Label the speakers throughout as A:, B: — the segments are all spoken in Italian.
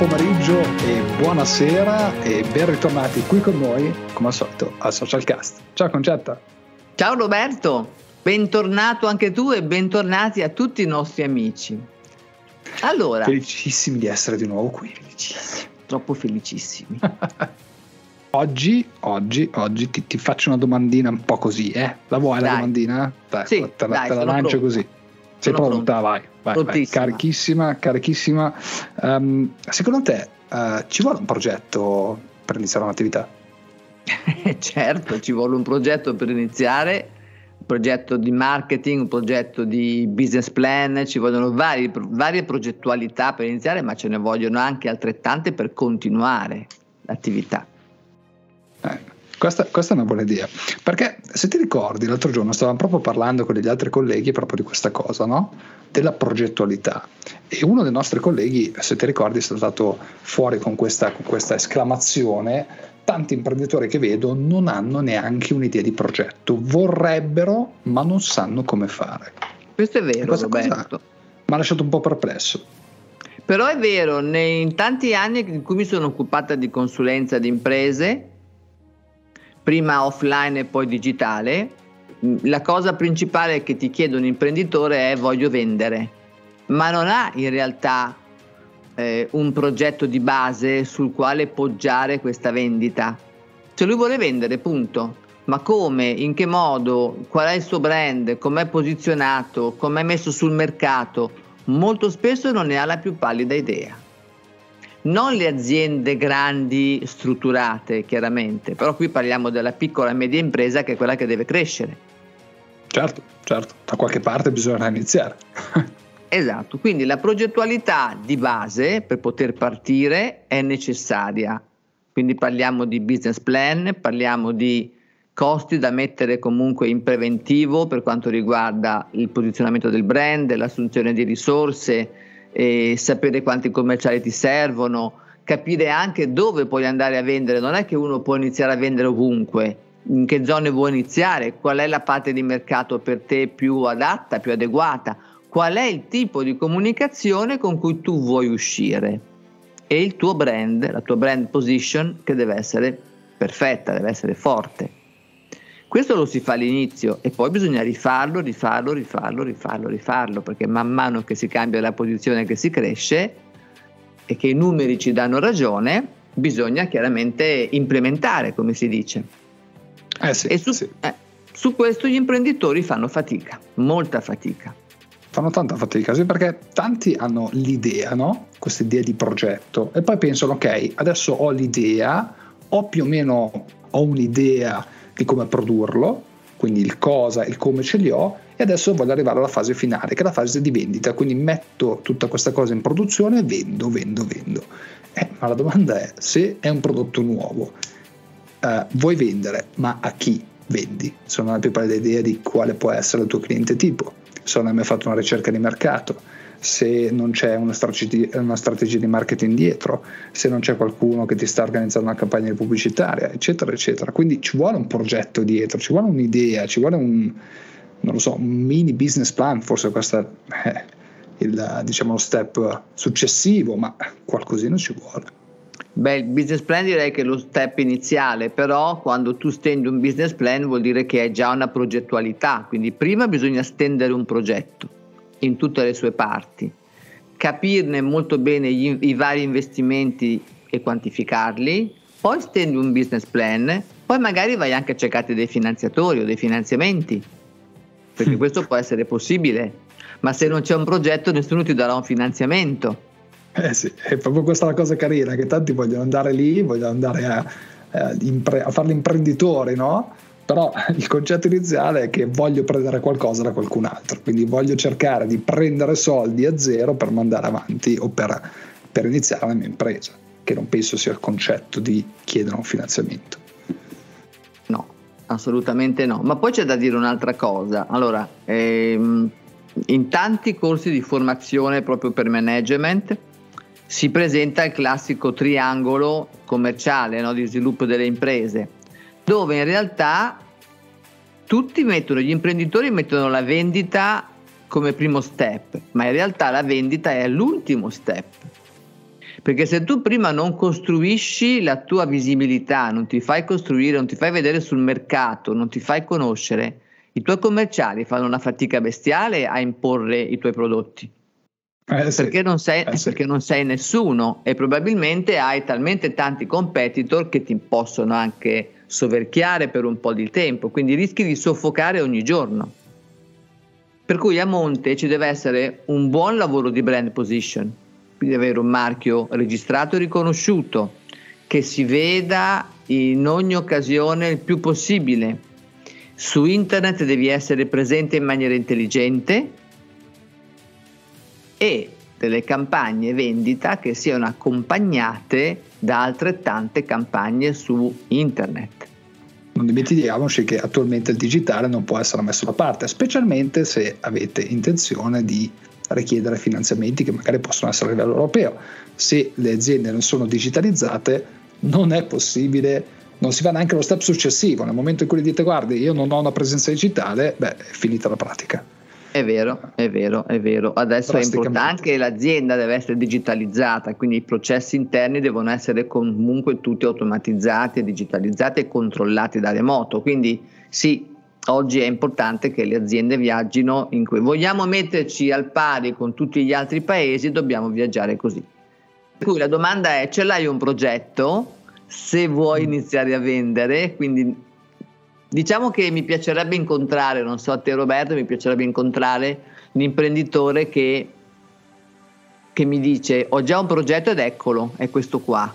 A: buon pomeriggio e buonasera e ben ritornati qui con noi, come al solito, al Socialcast. Ciao Concetta.
B: Ciao Roberto, bentornato anche tu e bentornati a tutti i nostri amici. Allora,
A: felicissimi di essere di nuovo qui, felicissimi.
B: Troppo felicissimi.
A: oggi, oggi, oggi ti, ti, faccio una domandina un po' così, eh? La vuoi dai. la domandina? Dai,
B: sì,
A: te,
B: dai,
A: te la lancio
B: pronto.
A: così. Sei
B: sono
A: pronta?
B: Pronto.
A: Vai, vai, vai, Carichissima, carichissima. Um, secondo te uh, ci vuole un progetto per iniziare un'attività?
B: certo, ci vuole un progetto per iniziare, un progetto di marketing, un progetto di business plan, ci vogliono vari, varie progettualità per iniziare, ma ce ne vogliono anche altrettante per continuare l'attività.
A: Eh. Questa, questa, è una buona idea, perché se ti ricordi l'altro giorno stavamo proprio parlando con degli altri colleghi proprio di questa cosa, no? della progettualità e uno dei nostri colleghi, se ti ricordi, è stato fuori con questa, con questa esclamazione, tanti imprenditori che vedo non hanno neanche un'idea di progetto, vorrebbero ma non sanno come fare.
B: Questo è vero, Roberto.
A: Mi ha lasciato un po' perplesso.
B: Però è vero, in tanti anni in cui mi sono occupata di consulenza di imprese, prima offline e poi digitale, la cosa principale che ti chiede un imprenditore è voglio vendere, ma non ha in realtà eh, un progetto di base sul quale poggiare questa vendita. Cioè lui vuole vendere, punto. Ma come, in che modo, qual è il suo brand, com'è posizionato, com'è messo sul mercato, molto spesso non ne ha la più pallida idea non le aziende grandi strutturate chiaramente, però qui parliamo della piccola e media impresa che è quella che deve crescere.
A: Certo, certo, da qualche parte bisogna iniziare.
B: esatto, quindi la progettualità di base per poter partire è necessaria, quindi parliamo di business plan, parliamo di costi da mettere comunque in preventivo per quanto riguarda il posizionamento del brand, l'assunzione di risorse, eh, sapere quanti commerciali ti servono, capire anche dove puoi andare a vendere, non è che uno può iniziare a vendere ovunque, in che zone vuoi iniziare, qual è la parte di mercato per te più adatta, più adeguata, qual è il tipo di comunicazione con cui tu vuoi uscire? E il tuo brand, la tua brand position che deve essere perfetta, deve essere forte. Questo lo si fa all'inizio e poi bisogna rifarlo, rifarlo, rifarlo, rifarlo, rifarlo, perché man mano che si cambia la posizione, che si cresce e che i numeri ci danno ragione, bisogna chiaramente implementare, come si dice.
A: Eh sì,
B: e su,
A: sì.
B: eh, su questo gli imprenditori fanno fatica, molta fatica.
A: Fanno tanta fatica, sì, perché tanti hanno l'idea, no? Questa idea di progetto e poi pensano, ok, adesso ho l'idea, ho più o meno ho un'idea di come produrlo, quindi il cosa, il come ce li ho e adesso voglio arrivare alla fase finale, che è la fase di vendita, quindi metto tutta questa cosa in produzione e vendo, vendo, vendo. Eh, ma la domanda è, se è un prodotto nuovo, eh, vuoi vendere, ma a chi vendi? Se non hai più pallida idea di quale può essere il tuo cliente tipo, se non hai mai fatto una ricerca di mercato, se non c'è una strategia, una strategia, di marketing dietro, se non c'è qualcuno che ti sta organizzando una campagna pubblicitaria, eccetera, eccetera. Quindi ci vuole un progetto dietro, ci vuole un'idea, ci vuole un, non lo so, un mini business plan, forse questo è eh, il diciamo, step successivo, ma qualcosina ci vuole.
B: Beh, il business plan direi che è lo step iniziale, però quando tu stendi un business plan vuol dire che hai già una progettualità, quindi prima bisogna stendere un progetto in tutte le sue parti, capirne molto bene gli, i vari investimenti e quantificarli, poi stendi un business plan, poi magari vai anche a cercare dei finanziatori o dei finanziamenti, perché questo può essere possibile, ma se non c'è un progetto nessuno ti darà un finanziamento.
A: Eh sì, è proprio questa la cosa carina, che tanti vogliono andare lì, vogliono andare a, a, impre- a fare l'imprenditore, no? Però il concetto iniziale è che voglio prendere qualcosa da qualcun altro, quindi voglio cercare di prendere soldi a zero per mandare avanti o per, per iniziare la mia impresa, che non penso sia il concetto di chiedere un finanziamento.
B: No, assolutamente no, ma poi c'è da dire un'altra cosa, allora, ehm, in tanti corsi di formazione proprio per management, si presenta il classico triangolo commerciale no, di sviluppo delle imprese dove in realtà tutti mettono, gli imprenditori mettono la vendita come primo step, ma in realtà la vendita è l'ultimo step. Perché se tu prima non costruisci la tua visibilità, non ti fai costruire, non ti fai vedere sul mercato, non ti fai conoscere, i tuoi commerciali fanno una fatica bestiale a imporre i tuoi prodotti. Eh, sì. perché, non sei, eh, perché non sei nessuno e probabilmente hai talmente tanti competitor che ti possono anche soverchiare per un po' di tempo, quindi rischi di soffocare ogni giorno. Per cui a monte ci deve essere un buon lavoro di brand position, quindi avere un marchio registrato e riconosciuto, che si veda in ogni occasione il più possibile. Su internet devi essere presente in maniera intelligente e delle campagne vendita che siano accompagnate da altrettante campagne su internet.
A: Non dimentichiamoci che attualmente il digitale non può essere messo da parte, specialmente se avete intenzione di richiedere finanziamenti che magari possono essere a livello europeo. Se le aziende non sono digitalizzate, non è possibile, non si fa neanche lo step successivo. Nel momento in cui dite guardi, io non ho una presenza digitale, beh, è finita la pratica.
B: È vero, è vero, è vero. Adesso è importante che l'azienda deve essere digitalizzata, quindi i processi interni devono essere comunque tutti automatizzati, digitalizzati e controllati da remoto. Quindi sì, oggi è importante che le aziende viaggino in cui vogliamo metterci al pari con tutti gli altri paesi, dobbiamo viaggiare così. Per cui la domanda è: ce l'hai un progetto? Se vuoi mm. iniziare a vendere, quindi Diciamo che mi piacerebbe incontrare, non so a te Roberto, mi piacerebbe incontrare un imprenditore che, che mi dice ho già un progetto ed eccolo, è questo qua.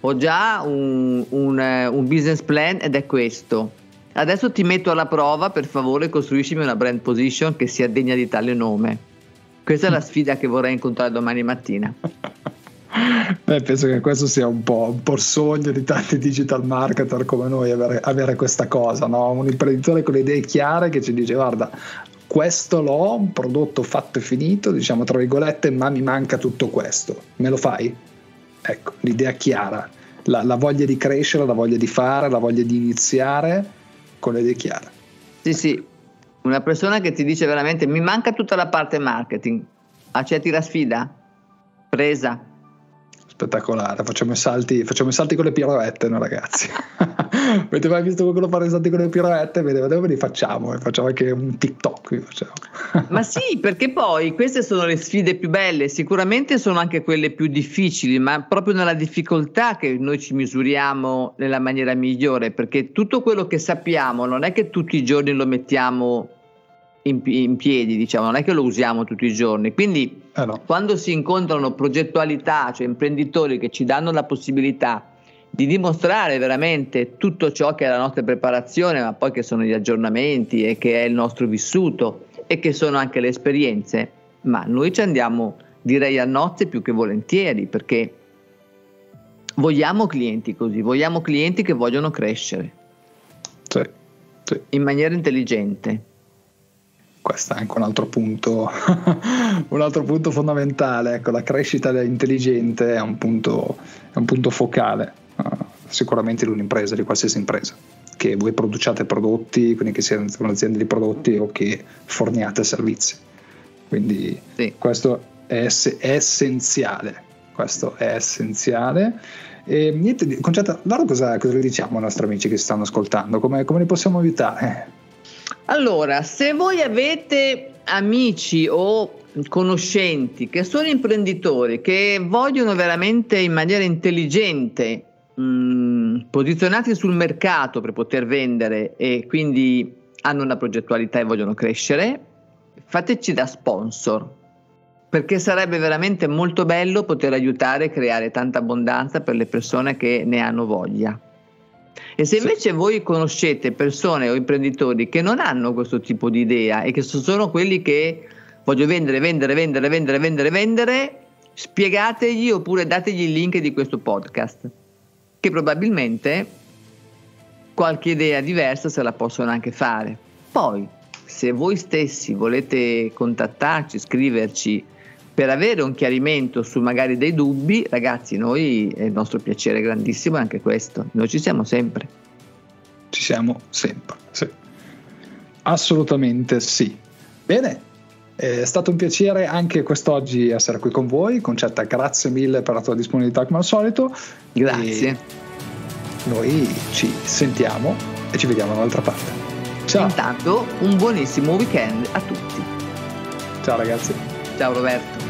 B: Ho già un, un, un business plan ed è questo. Adesso ti metto alla prova, per favore costruiscimi una brand position che sia degna di tale nome. Questa è la sfida che vorrei incontrare domani mattina.
A: Beh, penso che questo sia un po', un po', il sogno di tanti digital marketer come noi, avere, avere questa cosa, no? un imprenditore con le idee chiare che ci dice guarda, questo l'ho, un prodotto fatto e finito, diciamo tra virgolette, ma mi manca tutto questo, me lo fai? Ecco, l'idea chiara, la, la voglia di crescere, la voglia di fare, la voglia di iniziare con le idee chiare.
B: Sì, sì, una persona che ti dice veramente mi manca tutta la parte marketing, accetti la sfida? Presa
A: spettacolare. Facciamo i salti, facciamo i salti con le piroette, no, ragazzi? Avete mai visto qualcuno fare i salti con le piroette? Vediamo dove li facciamo. E facciamo anche un TikTok.
B: Ma sì, perché poi queste sono le sfide più belle. Sicuramente sono anche quelle più difficili, ma proprio nella difficoltà che noi ci misuriamo nella maniera migliore. Perché tutto quello che sappiamo non è che tutti i giorni lo mettiamo in, in, piedi, diciamo, non è che lo usiamo tutti i giorni. Quindi eh no. quando si incontrano progettualità, cioè imprenditori che ci danno la possibilità di dimostrare veramente tutto ciò che è la nostra preparazione, ma poi che sono gli aggiornamenti e che è il nostro vissuto e che sono anche le esperienze, ma noi ci andiamo direi a nozze più che volentieri perché vogliamo clienti così, vogliamo clienti che vogliono crescere
A: sì, sì.
B: in maniera intelligente
A: questo è anche un altro punto, un altro punto fondamentale. Ecco, la crescita intelligente è un punto, è un punto focale, uh, sicuramente di un'impresa, di qualsiasi impresa. Che voi produciate prodotti, quindi che siano un'azienda di prodotti o che forniate servizi. Quindi sì. questo è, ess- è, essenziale. Questo è essenziale. E niente, Concetta, allora cosa, cosa diciamo ai nostri amici che si stanno ascoltando? Come, come li possiamo aiutare?
B: Allora, se voi avete amici o conoscenti che sono imprenditori, che vogliono veramente in maniera intelligente mm, posizionarsi sul mercato per poter vendere e quindi hanno una progettualità e vogliono crescere, fateci da sponsor, perché sarebbe veramente molto bello poter aiutare e creare tanta abbondanza per le persone che ne hanno voglia. E se invece sì. voi conoscete persone o imprenditori che non hanno questo tipo di idea e che sono quelli che voglio vendere, vendere, vendere, vendere, vendere, vendere, spiegategli oppure dategli il link di questo podcast, che probabilmente qualche idea diversa se la possono anche fare. Poi, se voi stessi volete contattarci, scriverci, per avere un chiarimento su magari dei dubbi, ragazzi, noi è il nostro piacere grandissimo anche questo, noi ci siamo sempre.
A: Ci siamo sempre, sì. Assolutamente sì. Bene, È stato un piacere anche quest'oggi essere qui con voi. Concetta, grazie mille per la tua disponibilità come al solito.
B: Grazie.
A: E noi ci sentiamo e ci vediamo dall'altra parte.
B: Ciao. Intanto un buonissimo weekend a tutti.
A: Ciao ragazzi.
B: Ciao Roberto.